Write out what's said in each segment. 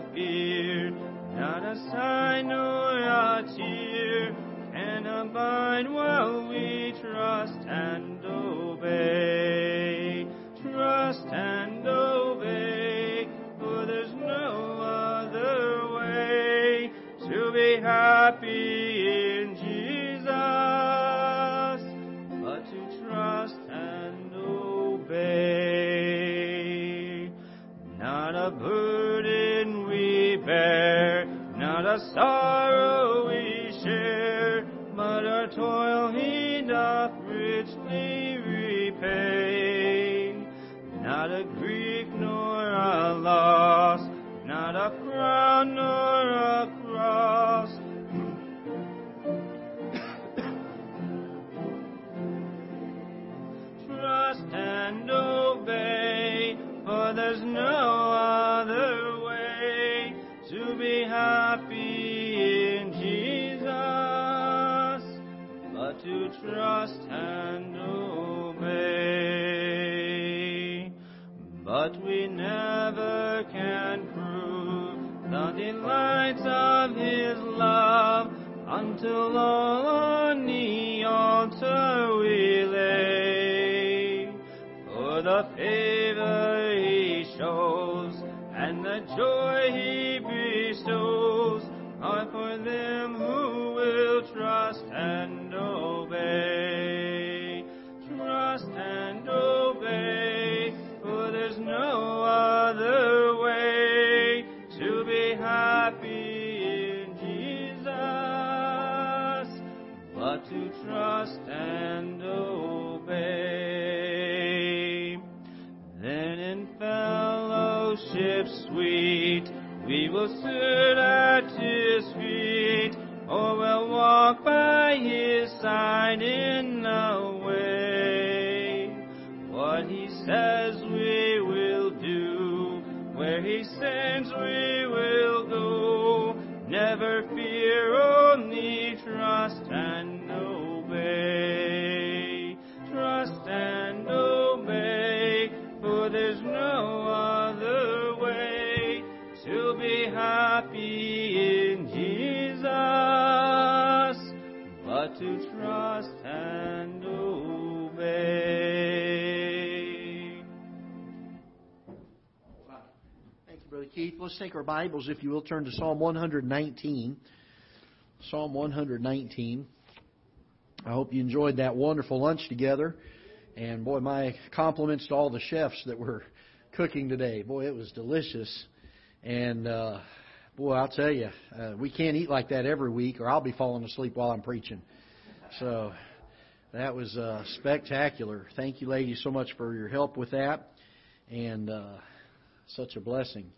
not a sign nor a tear can abide while we trust and obey. But we never can prove the delights of His love until all on the altar we lay. For the favor He shows and the joy He bestows are for them will sit at his feet, or we'll walk by his side in the way. What he says we will do, where he sends we will go. Never fear, only trust and obey. Trust and obey, for there's no other be happy in Jesus, but to trust and obey. Thank you, Brother Keith. Let's take our Bibles, if you will, turn to Psalm 119. Psalm 119. I hope you enjoyed that wonderful lunch together. And boy, my compliments to all the chefs that were cooking today. Boy, it was delicious. And uh, boy, I'll tell you, uh, we can't eat like that every week, or I'll be falling asleep while I'm preaching. So that was uh, spectacular. Thank you, ladies, so much for your help with that, and uh, such a blessing.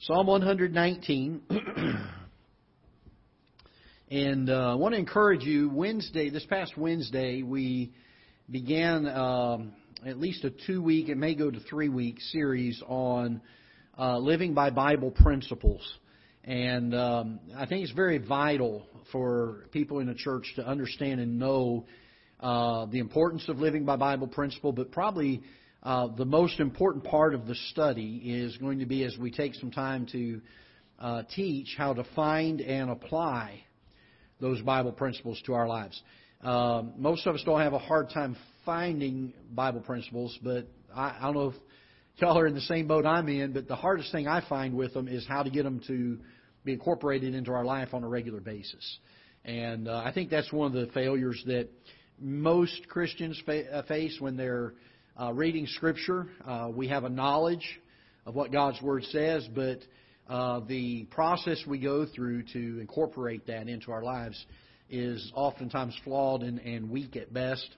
Psalm 119. and uh, I want to encourage you. Wednesday, this past Wednesday, we began um, at least a two-week, it may go to three-week series on uh, living by Bible principles. And um, I think it's very vital for people in the church to understand and know uh, the importance of living by Bible principle, but probably uh, the most important part of the study is going to be as we take some time to uh, teach how to find and apply those Bible principles to our lives. Um, most of us don't have a hard time finding Bible principles, but I, I don't know if y'all are in the same boat I'm in, but the hardest thing I find with them is how to get them to be incorporated into our life on a regular basis. And uh, I think that's one of the failures that most Christians fa- uh, face when they're uh, reading Scripture. Uh, we have a knowledge of what God's Word says, but uh, the process we go through to incorporate that into our lives is oftentimes flawed and, and weak at best.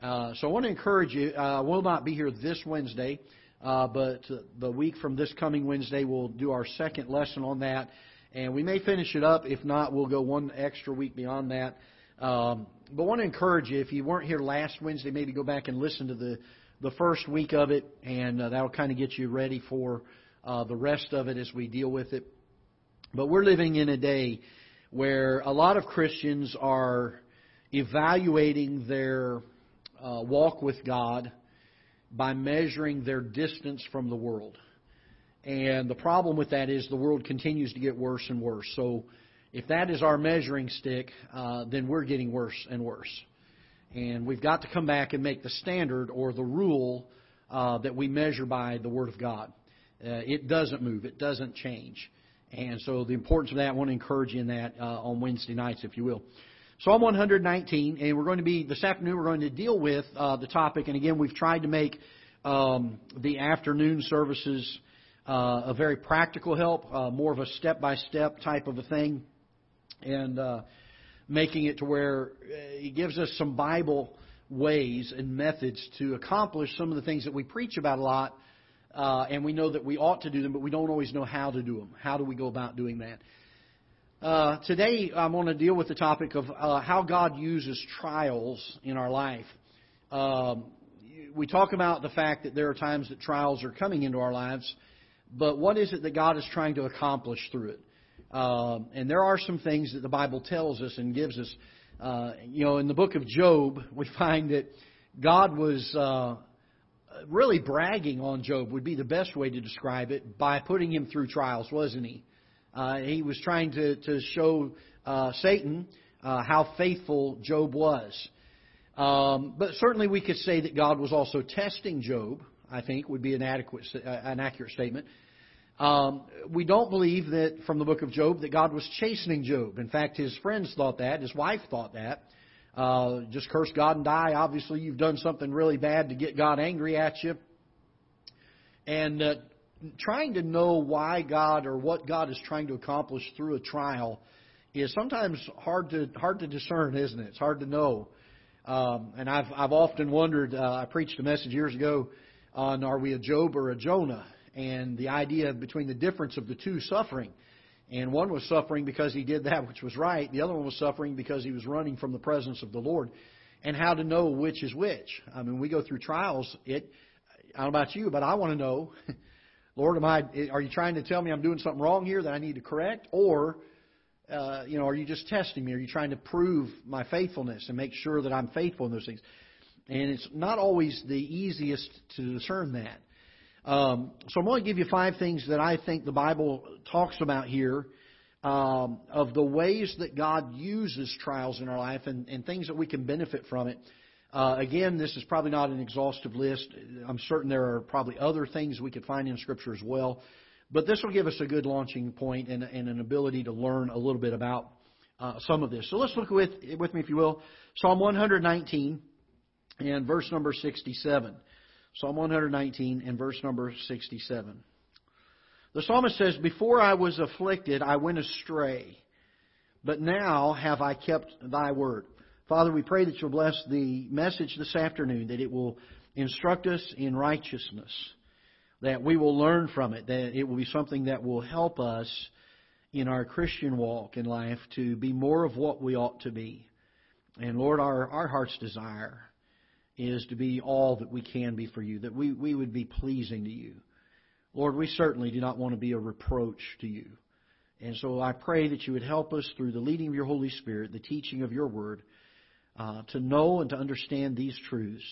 Uh, so I want to encourage you. I uh, will not be here this Wednesday, uh, but the week from this coming Wednesday, we'll do our second lesson on that. And we may finish it up. If not, we'll go one extra week beyond that. Um, but I want to encourage you, if you weren't here last Wednesday, maybe go back and listen to the, the first week of it, and uh, that'll kind of get you ready for uh, the rest of it as we deal with it. But we're living in a day where a lot of Christians are evaluating their uh, walk with God by measuring their distance from the world. And the problem with that is the world continues to get worse and worse. So if that is our measuring stick, uh, then we're getting worse and worse. And we've got to come back and make the standard or the rule uh, that we measure by the Word of God. Uh, it doesn't move, it doesn't change. And so the importance of that, I want to encourage you in that uh, on Wednesday nights, if you will. Psalm 119, and we're going to be, this afternoon, we're going to deal with uh, the topic, and again, we've tried to make um, the afternoon services uh, a very practical help, uh, more of a step by step type of a thing, and uh, making it to where it uh, gives us some Bible ways and methods to accomplish some of the things that we preach about a lot, uh, and we know that we ought to do them, but we don't always know how to do them. How do we go about doing that? Uh, today, I'm going to deal with the topic of uh, how God uses trials in our life. Um, we talk about the fact that there are times that trials are coming into our lives, but what is it that God is trying to accomplish through it? Um, and there are some things that the Bible tells us and gives us. Uh, you know, in the book of Job, we find that God was uh, really bragging on Job, would be the best way to describe it, by putting him through trials, wasn't he? Uh, he was trying to, to show uh, Satan uh, how faithful Job was. Um, but certainly we could say that God was also testing Job, I think would be an, adequate, uh, an accurate statement. Um, we don't believe that from the book of Job that God was chastening Job. In fact, his friends thought that, his wife thought that. Uh, just curse God and die. Obviously, you've done something really bad to get God angry at you. And uh, trying to know why God or what God is trying to accomplish through a trial is sometimes hard to hard to discern, isn't it? It's hard to know. Um, and I've I've often wondered. Uh, I preached a message years ago on are we a Job or a Jonah, and the idea between the difference of the two suffering. And one was suffering because he did that which was right. The other one was suffering because he was running from the presence of the Lord. And how to know which is which. I mean, we go through trials. It. I don't know about you, but I want to know. Lord, am I? Are you trying to tell me I'm doing something wrong here that I need to correct, or uh, you know, are you just testing me? Are you trying to prove my faithfulness and make sure that I'm faithful in those things? And it's not always the easiest to discern that. Um, so I'm going to give you five things that I think the Bible talks about here um, of the ways that God uses trials in our life and, and things that we can benefit from it. Uh, again, this is probably not an exhaustive list. I'm certain there are probably other things we could find in Scripture as well. But this will give us a good launching point and, and an ability to learn a little bit about uh, some of this. So let's look with, with me, if you will, Psalm 119 and verse number 67. Psalm 119 and verse number 67. The psalmist says, Before I was afflicted, I went astray, but now have I kept thy word. Father, we pray that you'll bless the message this afternoon, that it will instruct us in righteousness, that we will learn from it, that it will be something that will help us in our Christian walk in life to be more of what we ought to be. And Lord, our, our heart's desire is to be all that we can be for you, that we, we would be pleasing to you. Lord, we certainly do not want to be a reproach to you. And so I pray that you would help us through the leading of your Holy Spirit, the teaching of your word, uh, to know and to understand these truths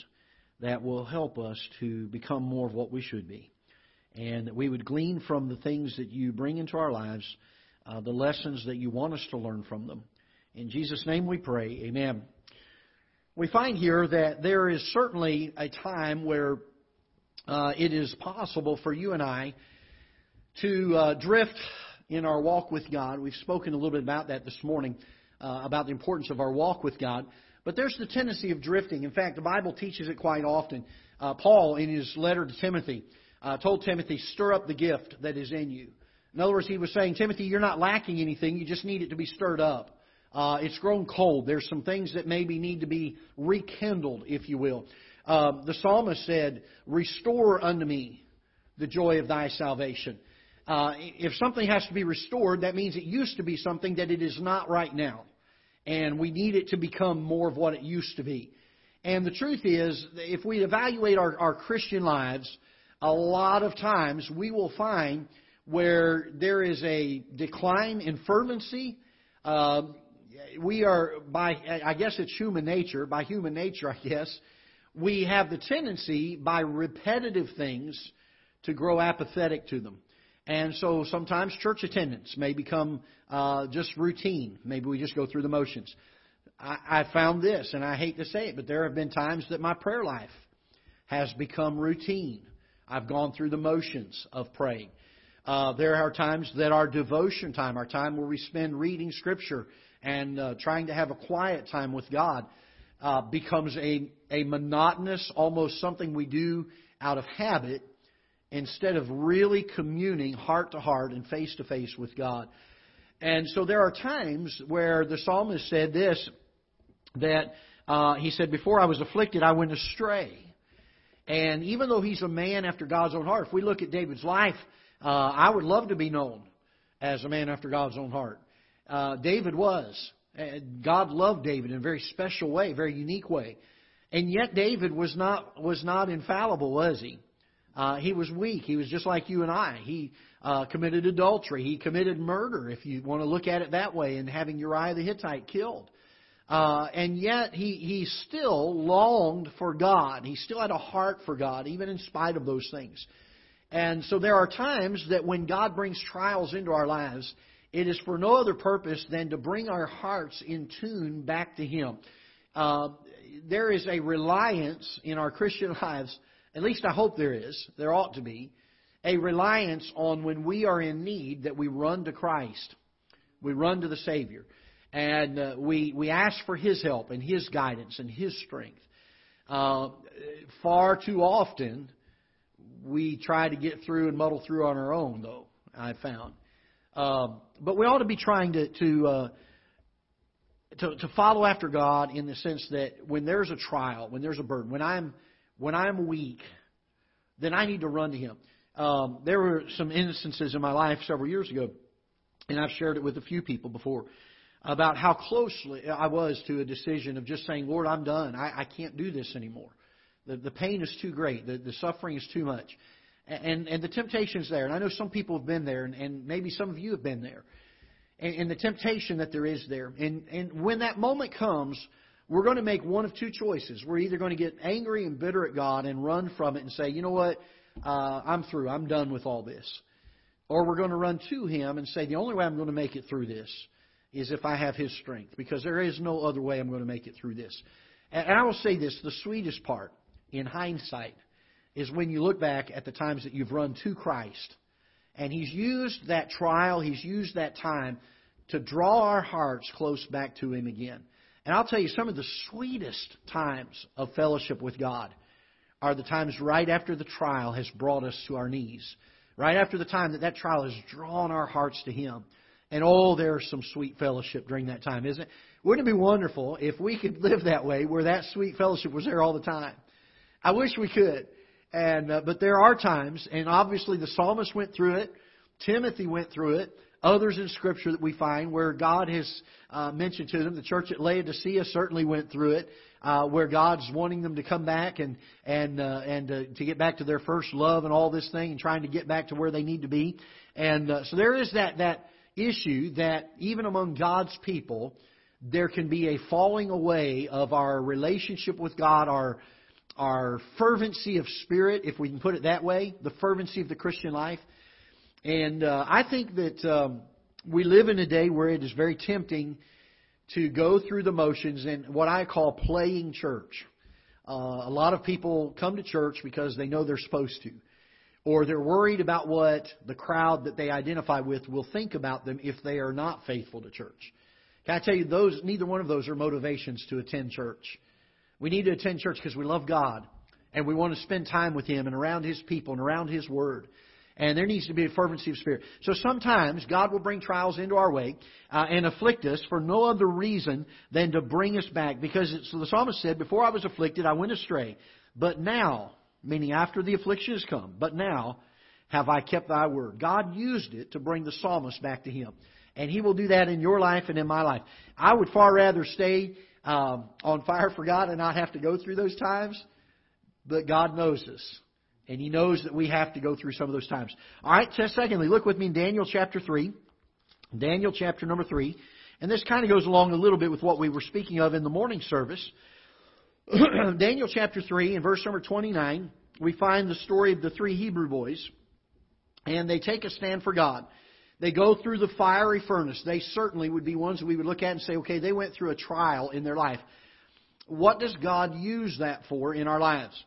that will help us to become more of what we should be. And that we would glean from the things that you bring into our lives, uh, the lessons that you want us to learn from them. In Jesus' name we pray. Amen we find here that there is certainly a time where uh, it is possible for you and I to uh, drift in our walk with God. We've spoken a little bit about that this morning, uh, about the importance of our walk with God. But there's the tendency of drifting. In fact, the Bible teaches it quite often. Uh, Paul, in his letter to Timothy, uh, told Timothy, stir up the gift that is in you. In other words, he was saying, Timothy, you're not lacking anything. You just need it to be stirred up. Uh, it's grown cold. There's some things that maybe need to be rekindled, if you will. Uh, the psalmist said, Restore unto me the joy of thy salvation. Uh, if something has to be restored, that means it used to be something that it is not right now. And we need it to become more of what it used to be. And the truth is, if we evaluate our, our Christian lives, a lot of times we will find where there is a decline in fervency. Uh, we are, by, I guess it's human nature, by human nature, I guess, we have the tendency by repetitive things to grow apathetic to them. And so sometimes church attendance may become uh, just routine. Maybe we just go through the motions. I, I found this, and I hate to say it, but there have been times that my prayer life has become routine. I've gone through the motions of praying. Uh, there are times that our devotion time, our time where we spend reading Scripture and uh, trying to have a quiet time with God, uh, becomes a, a monotonous, almost something we do out of habit instead of really communing heart to heart and face to face with God. And so there are times where the psalmist said this that uh, he said, Before I was afflicted, I went astray. And even though he's a man after God's own heart, if we look at David's life, uh, I would love to be known as a man after God's own heart. Uh, David was. God loved David in a very special way, very unique way. And yet David was not was not infallible, was he? Uh, he was weak. He was just like you and I. He uh, committed adultery. He committed murder, if you want to look at it that way, and having Uriah the Hittite killed. Uh, and yet he, he still longed for God. He still had a heart for God, even in spite of those things. And so there are times that when God brings trials into our lives, it is for no other purpose than to bring our hearts in tune back to Him. Uh, there is a reliance in our Christian lives, at least I hope there is, there ought to be, a reliance on when we are in need that we run to Christ. We run to the Savior and uh, we we ask for His help and His guidance and His strength. Uh, far too often, we try to get through and muddle through on our own, though I've found. Um, but we ought to be trying to to, uh, to to follow after God in the sense that when there's a trial, when there's a burden, when I'm when I'm weak, then I need to run to Him. Um, there were some instances in my life several years ago, and I've shared it with a few people before about how closely I was to a decision of just saying, Lord, I'm done. I, I can't do this anymore. The, the pain is too great. The, the suffering is too much. And, and the temptation's there. And I know some people have been there, and, and maybe some of you have been there. And, and the temptation that there is there. And, and when that moment comes, we're going to make one of two choices. We're either going to get angry and bitter at God and run from it and say, you know what, uh, I'm through. I'm done with all this. Or we're going to run to Him and say, the only way I'm going to make it through this is if I have His strength, because there is no other way I'm going to make it through this. And I will say this the sweetest part, in hindsight, is when you look back at the times that you've run to Christ. And He's used that trial, He's used that time to draw our hearts close back to Him again. And I'll tell you, some of the sweetest times of fellowship with God are the times right after the trial has brought us to our knees. Right after the time that that trial has drawn our hearts to Him. And oh, there's some sweet fellowship during that time, isn't it? Wouldn't it be wonderful if we could live that way, where that sweet fellowship was there all the time? I wish we could. And uh, but there are times, and obviously the psalmist went through it. Timothy went through it. Others in Scripture that we find where God has uh, mentioned to them. The church at Laodicea certainly went through it, uh, where God's wanting them to come back and and uh, and uh, to get back to their first love and all this thing, and trying to get back to where they need to be. And uh, so there is that that issue that even among God's people, there can be a falling away of our relationship with God, our our fervency of spirit, if we can put it that way, the fervency of the Christian life. And uh, I think that um, we live in a day where it is very tempting to go through the motions and what I call playing church. Uh, a lot of people come to church because they know they're supposed to or they're worried about what the crowd that they identify with will think about them if they are not faithful to church. Can I tell you, those neither one of those are motivations to attend church. We need to attend church because we love God and we want to spend time with Him and around His people and around His Word. And there needs to be a fervency of spirit. So sometimes God will bring trials into our way uh, and afflict us for no other reason than to bring us back. Because so the psalmist said, "Before I was afflicted, I went astray, but now meaning after the affliction has come. But now have I kept thy word. God used it to bring the psalmist back to him. And he will do that in your life and in my life. I would far rather stay um, on fire for God and not have to go through those times. But God knows us. And He knows that we have to go through some of those times. All right, so secondly, look with me in Daniel chapter 3. Daniel chapter number 3. And this kind of goes along a little bit with what we were speaking of in the morning service. Daniel chapter 3 and verse number 29, we find the story of the three Hebrew boys. And they take a stand for God. They go through the fiery furnace. They certainly would be ones that we would look at and say, okay, they went through a trial in their life. What does God use that for in our lives?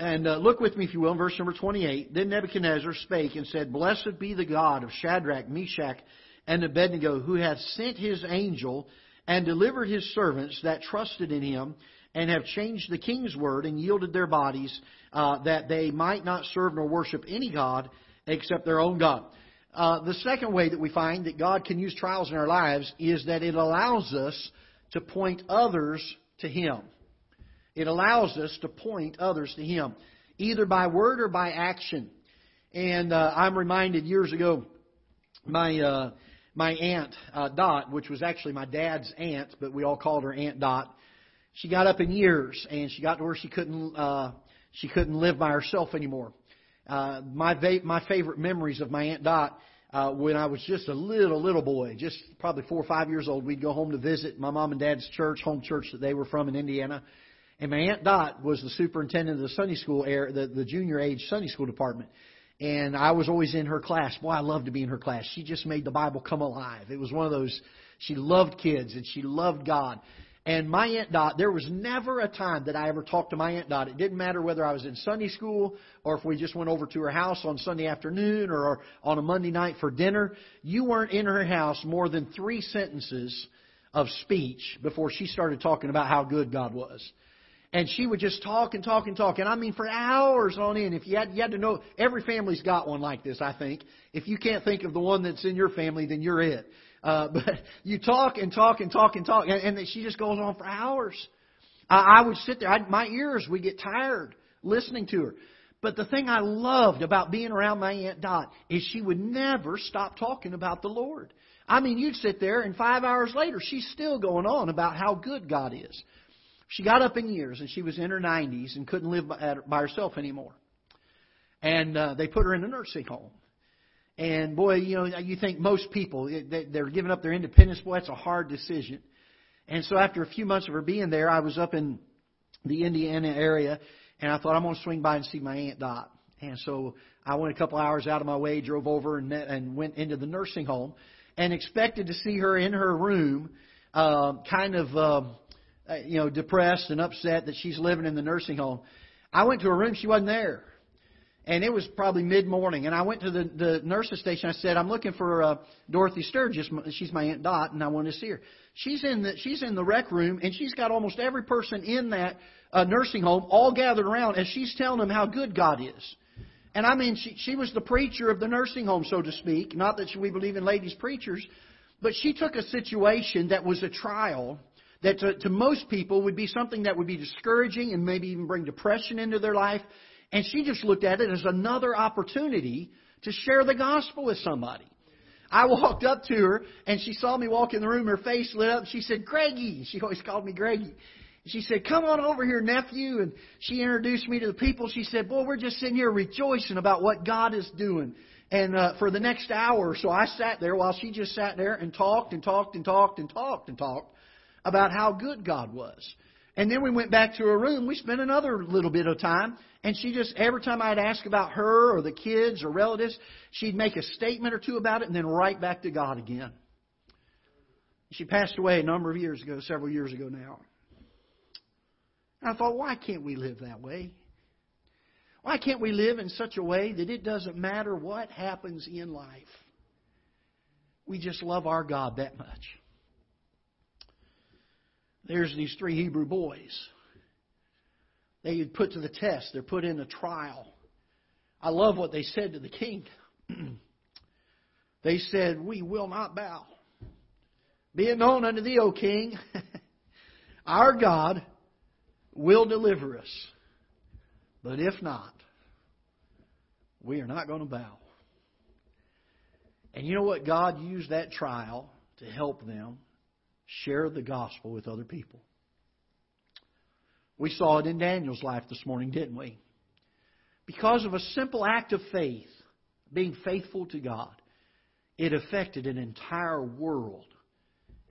And uh, look with me, if you will, in verse number 28. Then Nebuchadnezzar spake and said, Blessed be the God of Shadrach, Meshach, and Abednego, who hath sent his angel and delivered his servants that trusted in him, and have changed the king's word and yielded their bodies, uh, that they might not serve nor worship any God except their own God. Uh, the second way that we find that God can use trials in our lives is that it allows us to point others to Him. It allows us to point others to Him, either by word or by action. And uh, I'm reminded years ago, my uh, my aunt uh, Dot, which was actually my dad's aunt, but we all called her Aunt Dot. She got up in years, and she got to where she couldn't uh, she couldn't live by herself anymore. Uh, my va- my favorite memories of my aunt Dot uh, when I was just a little little boy, just probably four or five years old. We'd go home to visit my mom and dad's church, home church that they were from in Indiana. And my aunt Dot was the superintendent of the Sunday school the, the junior age Sunday school department. And I was always in her class. Boy, I loved to be in her class. She just made the Bible come alive. It was one of those, she loved kids and she loved God. And my Aunt Dot, there was never a time that I ever talked to my Aunt Dot. It didn't matter whether I was in Sunday school or if we just went over to her house on Sunday afternoon or on a Monday night for dinner. You weren't in her house more than three sentences of speech before she started talking about how good God was. And she would just talk and talk and talk. And I mean, for hours on end. If you had, you had to know, every family's got one like this, I think. If you can't think of the one that's in your family, then you're it. Uh, but you talk and talk and talk and talk. And, and she just goes on for hours. I, I would sit there. I, my ears would get tired listening to her. But the thing I loved about being around my Aunt Dot is she would never stop talking about the Lord. I mean, you'd sit there, and five hours later, she's still going on about how good God is. She got up in years and she was in her 90s and couldn't live by, by herself anymore. And uh, they put her in a nursing home. And boy, you know, you think most people they're giving up their independence. Boy, that's a hard decision. And so after a few months of her being there, I was up in the Indiana area, and I thought I'm going to swing by and see my aunt Dot. And so I went a couple hours out of my way, drove over and met, and went into the nursing home, and expected to see her in her room, uh, kind of. Uh, you know, depressed and upset that she's living in the nursing home. I went to her room, she wasn't there. And it was probably mid morning. And I went to the, the nurse's station. I said, I'm looking for uh, Dorothy Sturgis. She's my Aunt Dot, and I want to see her. She's in the she's in the rec room, and she's got almost every person in that uh, nursing home all gathered around as she's telling them how good God is. And I mean, she she was the preacher of the nursing home, so to speak. Not that we believe in ladies preachers, but she took a situation that was a trial that to, to most people would be something that would be discouraging and maybe even bring depression into their life. And she just looked at it as another opportunity to share the gospel with somebody. I walked up to her and she saw me walk in the room. Her face lit up. She said, Greggy. She always called me Greggy. She said, Come on over here, nephew. And she introduced me to the people. She said, Boy, we're just sitting here rejoicing about what God is doing. And uh, for the next hour or so, I sat there while she just sat there and talked and talked and talked and talked and talked about how good God was. And then we went back to her room. We spent another little bit of time. And she just, every time I'd ask about her or the kids or relatives, she'd make a statement or two about it and then right back to God again. She passed away a number of years ago, several years ago now. And I thought, why can't we live that way? Why can't we live in such a way that it doesn't matter what happens in life? We just love our God that much. There's these three Hebrew boys. They put to the test. They're put in a trial. I love what they said to the king. they said, We will not bow. Be it known unto thee, O king, our God will deliver us. But if not, we are not going to bow. And you know what? God used that trial to help them share the gospel with other people. We saw it in Daniel's life this morning, didn't we? because of a simple act of faith, being faithful to God, it affected an entire world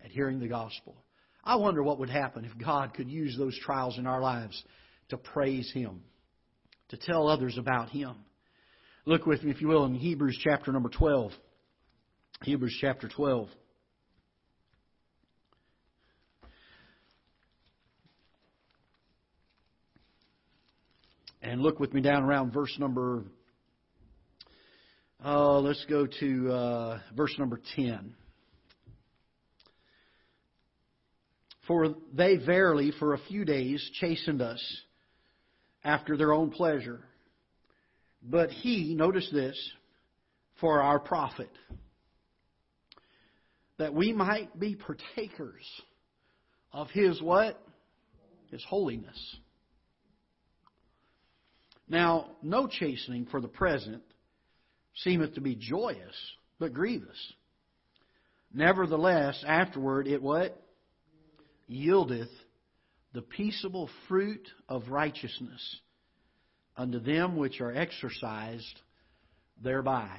at hearing the gospel. I wonder what would happen if God could use those trials in our lives to praise Him, to tell others about Him. Look with me, if you will, in Hebrews chapter number 12. Hebrews chapter 12. And look with me down around verse number, uh, let's go to uh, verse number 10. For they verily for a few days chastened us after their own pleasure. But he, notice this, for our profit, that we might be partakers of his what? His holiness. Now, no chastening for the present seemeth to be joyous, but grievous. Nevertheless, afterward it what? Yieldeth the peaceable fruit of righteousness unto them which are exercised thereby.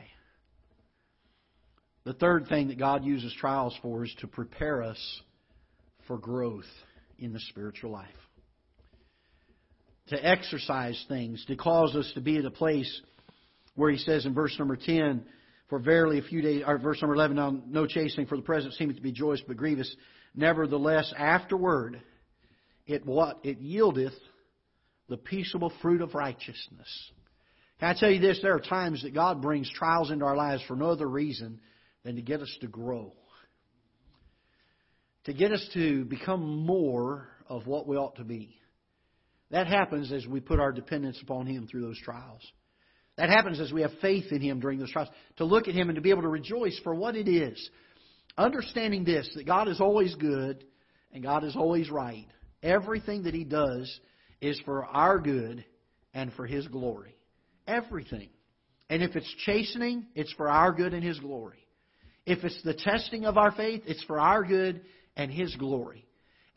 The third thing that God uses trials for is to prepare us for growth in the spiritual life to exercise things, to cause us to be at a place where he says in verse number 10, For verily a few days, or verse number 11, now no chastening for the present seemeth to be joyous but grievous. Nevertheless, afterward, it what? It yieldeth the peaceable fruit of righteousness. Can I tell you this? There are times that God brings trials into our lives for no other reason than to get us to grow. To get us to become more of what we ought to be. That happens as we put our dependence upon Him through those trials. That happens as we have faith in Him during those trials. To look at Him and to be able to rejoice for what it is. Understanding this, that God is always good and God is always right. Everything that He does is for our good and for His glory. Everything. And if it's chastening, it's for our good and His glory. If it's the testing of our faith, it's for our good and His glory.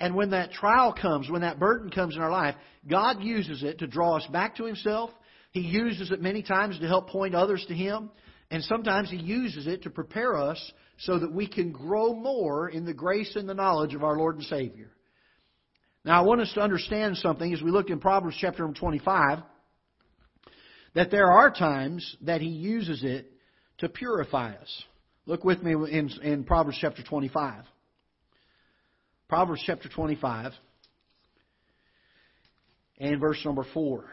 And when that trial comes, when that burden comes in our life, God uses it to draw us back to Himself. He uses it many times to help point others to Him. And sometimes He uses it to prepare us so that we can grow more in the grace and the knowledge of our Lord and Savior. Now, I want us to understand something as we look in Proverbs chapter 25 that there are times that He uses it to purify us. Look with me in, in Proverbs chapter 25. Proverbs chapter 25 and verse number 4.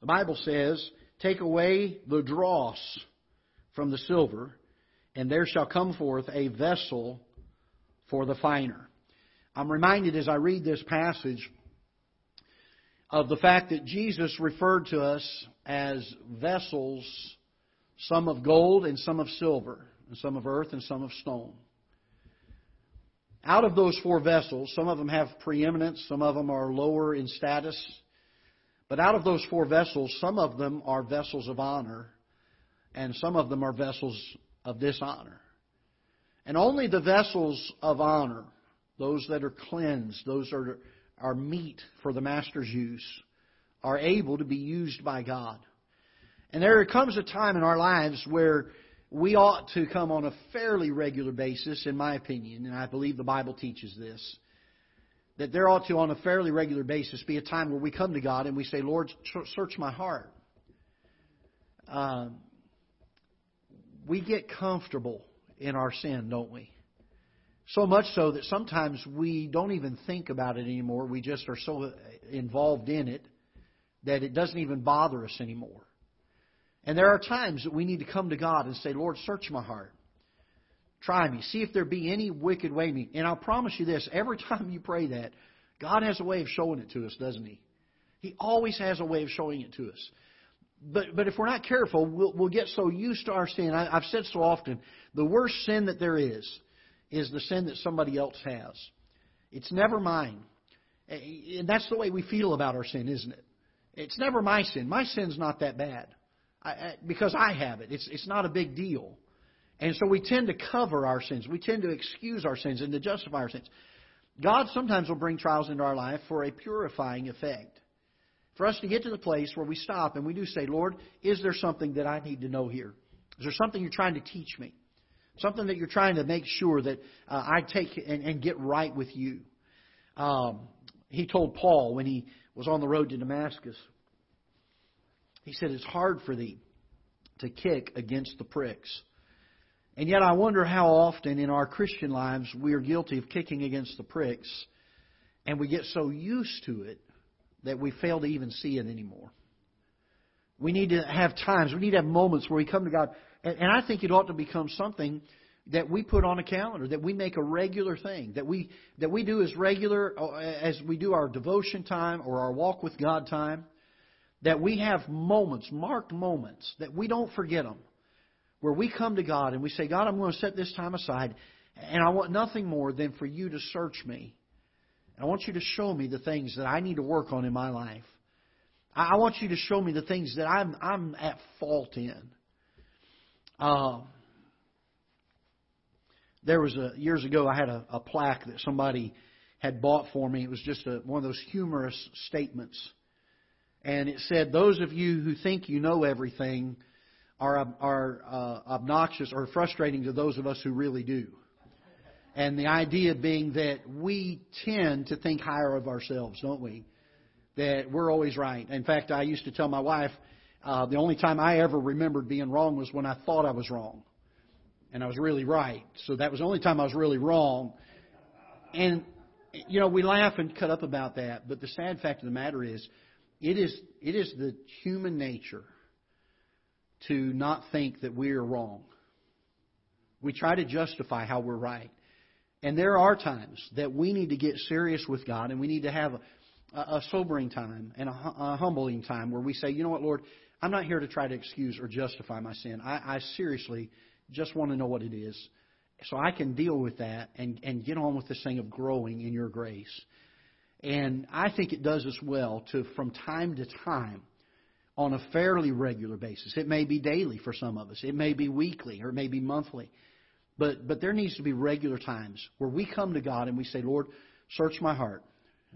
The Bible says, Take away the dross from the silver, and there shall come forth a vessel for the finer. I'm reminded as I read this passage of the fact that Jesus referred to us as vessels, some of gold and some of silver, and some of earth and some of stone. Out of those four vessels, some of them have preeminence, some of them are lower in status. But out of those four vessels, some of them are vessels of honor, and some of them are vessels of dishonor. And only the vessels of honor, those that are cleansed, those are, are meet for the master's use, are able to be used by God. And there comes a time in our lives where we ought to come on a fairly regular basis, in my opinion, and I believe the Bible teaches this, that there ought to, on a fairly regular basis, be a time where we come to God and we say, Lord, search my heart. Um, we get comfortable in our sin, don't we? So much so that sometimes we don't even think about it anymore. We just are so involved in it that it doesn't even bother us anymore. And there are times that we need to come to God and say, Lord, search my heart. Try me. See if there be any wicked way in me. And I'll promise you this every time you pray that, God has a way of showing it to us, doesn't He? He always has a way of showing it to us. But, but if we're not careful, we'll, we'll get so used to our sin. I, I've said so often the worst sin that there is is the sin that somebody else has. It's never mine. And that's the way we feel about our sin, isn't it? It's never my sin. My sin's not that bad. I, because I have it. It's, it's not a big deal. And so we tend to cover our sins. We tend to excuse our sins and to justify our sins. God sometimes will bring trials into our life for a purifying effect. For us to get to the place where we stop and we do say, Lord, is there something that I need to know here? Is there something you're trying to teach me? Something that you're trying to make sure that uh, I take and, and, get right with you. Um, he told Paul when he was on the road to Damascus, he said, It's hard for thee to kick against the pricks. And yet, I wonder how often in our Christian lives we are guilty of kicking against the pricks, and we get so used to it that we fail to even see it anymore. We need to have times, we need to have moments where we come to God, and, I think it ought to become something that we put on a calendar, that we make a regular thing, that we that we do as regular uh, as we do our devotion time or our walk with God time, that we have moments, marked moments, that we don't forget them where we come to God and we say, God, I'm going to set this time aside, and I want nothing more than for you to search me. I want you to show me the things that I need to work on in my life. I want you to show me the things that I'm I'm at fault in. Uh, there was a years ago I had a, a plaque that somebody had bought for me. It was just a, one of those humorous statements, and it said, "Those of you who think you know everything." are, are uh, obnoxious or frustrating to those of us who really do. And the idea being that we tend to think higher of ourselves, don't we? That we're always right. In fact, I used to tell my wife uh, the only time I ever remembered being wrong was when I thought I was wrong. And I was really right. So that was the only time I was really wrong. And, you know, we laugh and cut up about that. But the sad fact of the matter is, it is, it is the human nature to not think that we are wrong. We try to justify how we're right. And there are times that we need to get serious with God and we need to have a, a sobering time and a, a, humbling time where we say, you know what, Lord, I'm not here to try to excuse or justify my sin. I, I seriously just want to know what it is so I can deal with that and, and get on with this thing of growing in your grace. And I think it does us well to, from time to time, on a fairly regular basis. It may be daily for some of us. It may be weekly or it may be monthly. But but there needs to be regular times where we come to God and we say, Lord, search my heart,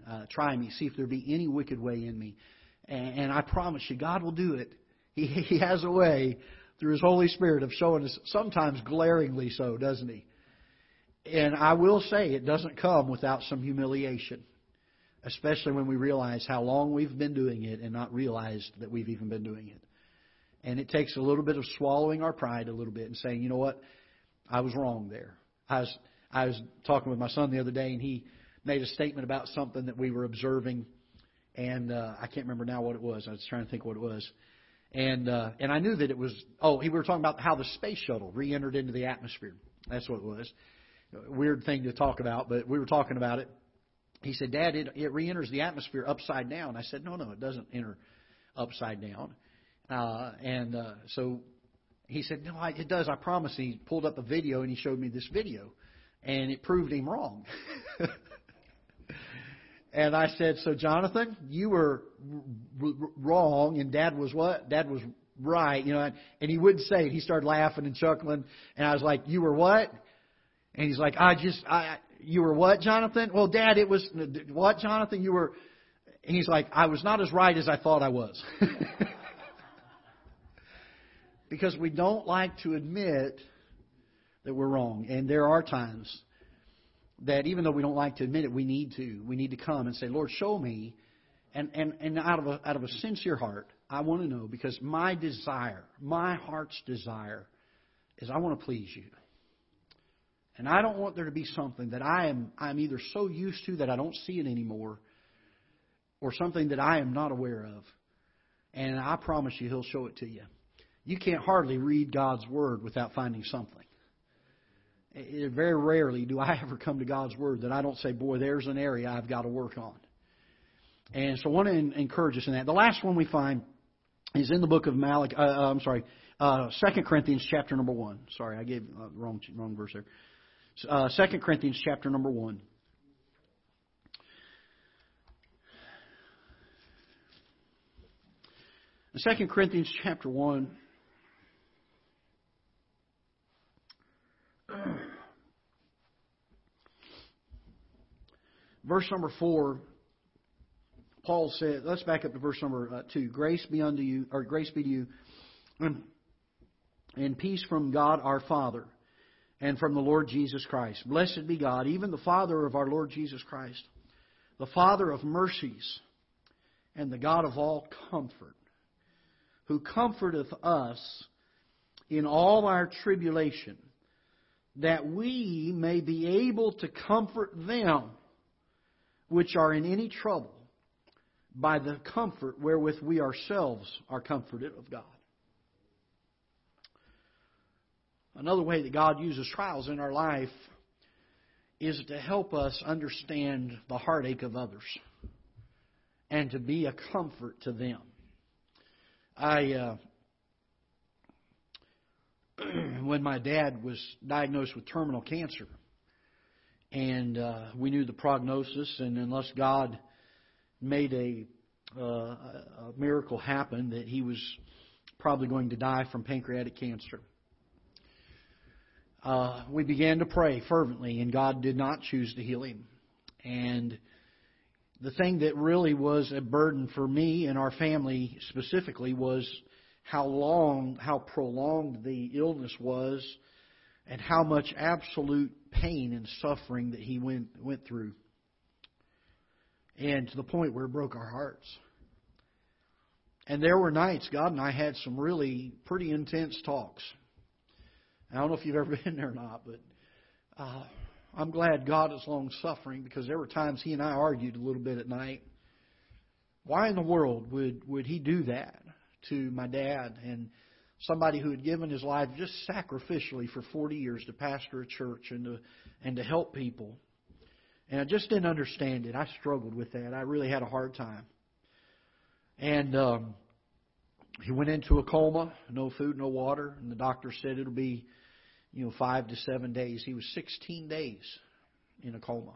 uh, try me, see if there be any wicked way in me, and, and I promise you, God will do it. He He has a way through His Holy Spirit of showing us, sometimes glaringly so, doesn't He? And I will say, it doesn't come without some humiliation especially when we realize how long we've been doing it and not realized that we've even been doing it. And it takes a little bit of swallowing our pride a little bit and saying, you know what, I was wrong there. I was I was talking with my son the other day and he made a statement about something that we were observing, and uh, I can't remember now what it was. I was trying to think what it was. And uh, and I knew that it was oh we were talking about how the space shuttle re-entered into the atmosphere. That's what it was. Weird thing to talk about, but we were talking about it he said, Dad, it, it re enters the atmosphere upside down. I said, No, no, it doesn't enter upside down. Uh, and uh, so he said, No, I, it does, I promise. And he pulled up a video and he showed me this video. And it proved him wrong. and I said, So, Jonathan, you were r- r- wrong, and Dad was what? Dad was right. You know, and he wouldn't say it. He started laughing and chuckling. And I was like, You were what? And he's like, I just, I, you were what, Jonathan? Well, Dad, it was what, Jonathan? You were. And he's like, I was not as right as I thought I was. because we don't like to admit that we're wrong. And there are times that even though we don't like to admit it, we need to. We need to come and say, Lord, show me. And, and, and out, of a, out of a sincere heart, I want to know because my desire, my heart's desire, is I want to please you. And I don't want there to be something that I am I'm either so used to that I don't see it anymore or something that I am not aware of. And I promise you he'll show it to you. You can't hardly read God's word without finding something. It, very rarely do I ever come to God's word that I don't say, "Boy, there's an area I've got to work on." And so I want to encourage us in that. The last one we find is in the book of Malachi. Uh, uh I'm sorry, uh, Second Corinthians chapter number one. Sorry, I gave uh, wrong wrong verse there uh, 2 Corinthians chapter number 1. In 2 Corinthians chapter 1, verse number 4, Paul said, let's back up to verse number uh, 2. Grace be unto you, or grace be to you, and, and peace from God our Father and from the Lord Jesus Christ. Blessed be God, even the Father of our Lord Jesus Christ, the Father of mercies and the God of all comfort, who comforteth us in all our tribulation, that we may be able to comfort them which are in any trouble by the comfort wherewith we ourselves are comforted of God. Another way that God uses trials in our life is to help us understand the heartache of others and to be a comfort to them. I, uh, when my dad was diagnosed with terminal cancer, and uh, we knew the prognosis, and unless God made a, uh, a miracle happen, that he was probably going to die from pancreatic cancer. Uh, we began to pray fervently, and God did not choose to heal him. And the thing that really was a burden for me and our family specifically was how long, how prolonged the illness was, and how much absolute pain and suffering that he went went through and to the point where it broke our hearts. And there were nights, God and I had some really pretty intense talks. I don't know if you've ever been there or not, but uh, I'm glad God is long suffering because there were times He and I argued a little bit at night. Why in the world would would He do that to my dad and somebody who had given his life just sacrificially for 40 years to pastor a church and to and to help people? And I just didn't understand it. I struggled with that. I really had a hard time. And um, he went into a coma, no food, no water, and the doctor said it'll be, you know, five to seven days. He was 16 days in a coma.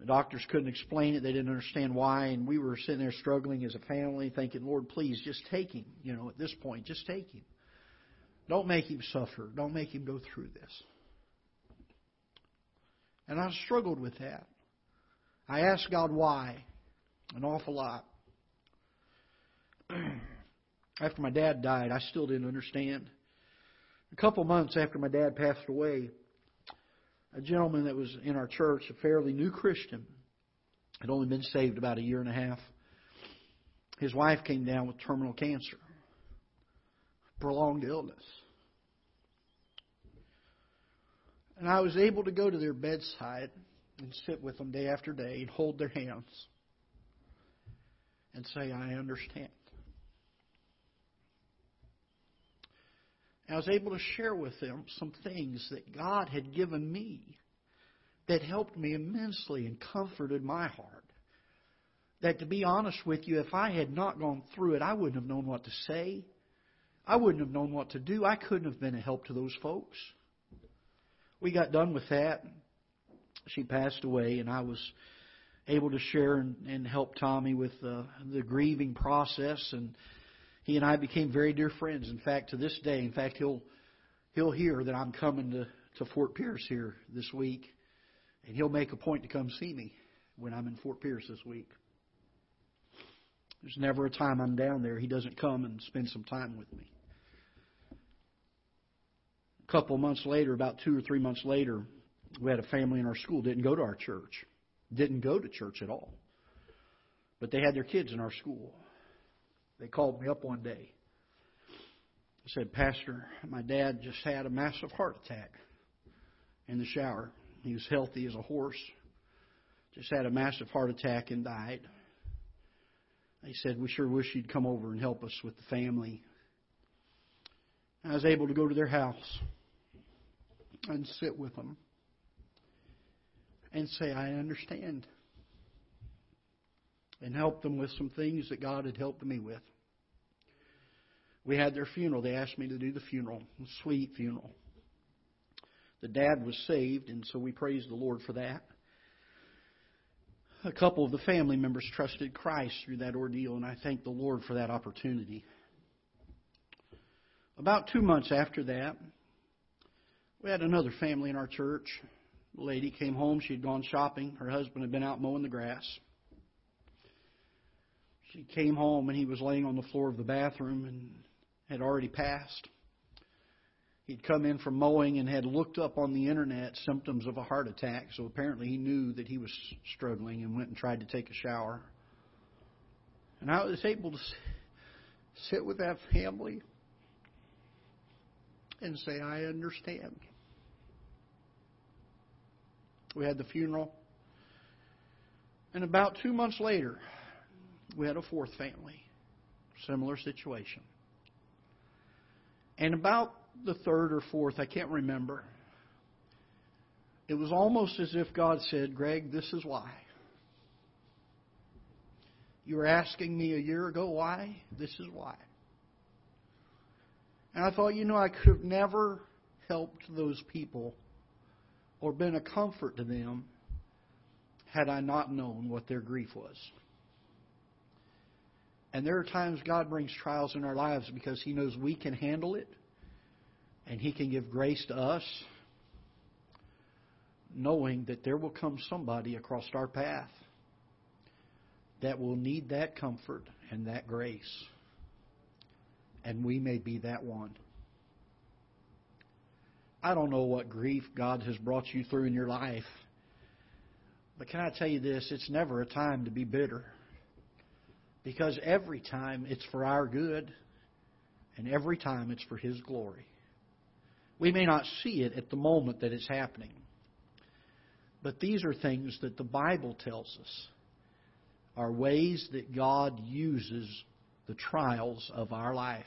The doctors couldn't explain it. They didn't understand why, and we were sitting there struggling as a family, thinking, Lord, please just take him. You know, at this point, just take him. Don't make him suffer. Don't make him go through this. And I struggled with that. I asked God why an awful lot. after my dad died, I still didn't understand. A couple months after my dad passed away, a gentleman that was in our church, a fairly new Christian, had only been saved about a year and a half. His wife came down with terminal cancer, prolonged illness. And I was able to go to their bedside and sit with them day after day and hold their hands and say, I understand. And I was able to share with them some things that God had given me that helped me immensely and comforted my heart. That to be honest with you, if I had not gone through it, I wouldn't have known what to say. I wouldn't have known what to do. I couldn't have been a help to those folks we got done with that. She passed away, and I was able to share and, and help Tommy with uh, the grieving process, and he and I became very dear friends. In fact, to this day, in fact, he'll he'll hear that I'm coming to to Fort Pierce here this week, and he'll make a point to come see me when I'm in Fort Pierce this week. There's never a time I'm down there he doesn't come and spend some time with me A couple months later, about two or three months later, we had a family in our school didn't go to our church, didn't go to church at all, but they had their kids in our school. They called me up one day. said, Pastor, my dad just had a massive heart attack in the shower. He was healthy as a horse, just had a massive heart attack and died. They said, We sure wish you'd come over and help us with the family. I was able to go to their house and sit with them and say, I understand. And help them with some things that God had helped me with. We had their funeral. They asked me to do the funeral, a sweet funeral. The dad was saved, and so we praised the Lord for that. A couple of the family members trusted Christ through that ordeal, and I thank the Lord for that opportunity. About two months after that, we had another family in our church. The lady came home. She had gone shopping. Her husband had been out mowing the grass. She came home and he was laying on the floor of the bathroom and had already passed. He'd come in from mowing and had looked up on the internet symptoms of a heart attack, so apparently he knew that he was struggling and went and tried to take a shower. And I was able to sit with that family and say, I understand. We had the funeral. And about two months later, we had a fourth family. Similar situation. And about the third or fourth, I can't remember, it was almost as if God said, Greg, this is why. You were asking me a year ago why? This is why. And I thought, you know, I could have never helped those people or been a comfort to them had I not known what their grief was. And there are times God brings trials in our lives because He knows we can handle it and He can give grace to us, knowing that there will come somebody across our path that will need that comfort and that grace. And we may be that one. I don't know what grief God has brought you through in your life. But can I tell you this? It's never a time to be bitter. Because every time it's for our good, and every time it's for His glory. We may not see it at the moment that it's happening. But these are things that the Bible tells us are ways that God uses the trials of our life.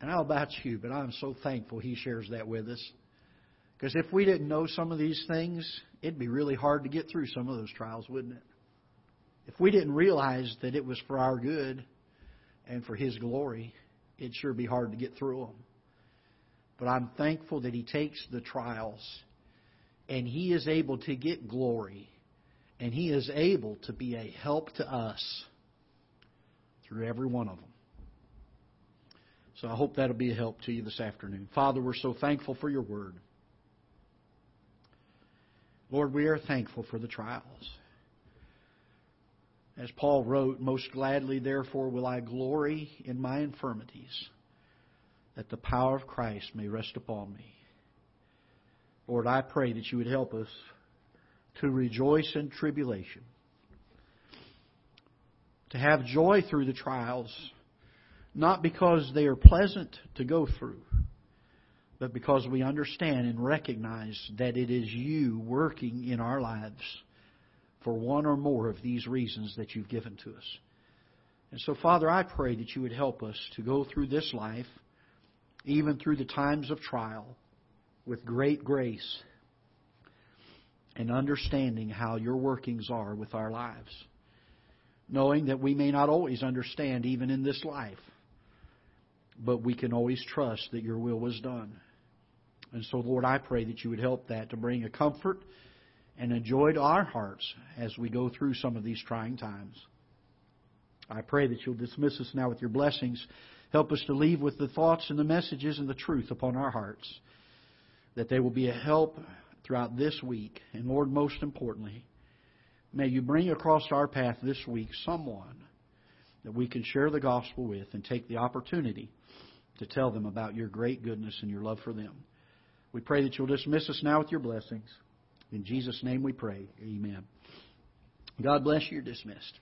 And how about you? But I'm so thankful He shares that with us. Because if we didn't know some of these things, it'd be really hard to get through some of those trials, wouldn't it? If we didn't realize that it was for our good and for His glory, it'd sure be hard to get through them. But I'm thankful that He takes the trials and He is able to get glory and He is able to be a help to us through every one of them. So I hope that'll be a help to you this afternoon. Father, we're so thankful for your word. Lord, we are thankful for the trials. As Paul wrote, Most gladly, therefore, will I glory in my infirmities, that the power of Christ may rest upon me. Lord, I pray that you would help us to rejoice in tribulation, to have joy through the trials not because they are pleasant to go through, but because we understand and recognize that it is you working in our lives for one or more of these reasons that you've given to us. And so, Father, I pray that you would help us to go through this life, even through the times of trial, with great grace and understanding how your workings are with our lives. Knowing that we may not always understand even in this life but we can always trust that your will was done. And so, Lord, I pray that you would help that to bring a comfort and a joy to our hearts as we go through some of these trying times. I pray that you'll dismiss us now with your blessings. Help us to leave with the thoughts and the messages and the truth upon our hearts, that they will be a help throughout this week. And Lord, most importantly, may you bring across our path this week someone that we can share the gospel with and take the opportunity to tell them about your great goodness and your love for them. We pray that you'll dismiss us now with your blessings. In Jesus' name we pray. Amen. God bless you. You're dismissed.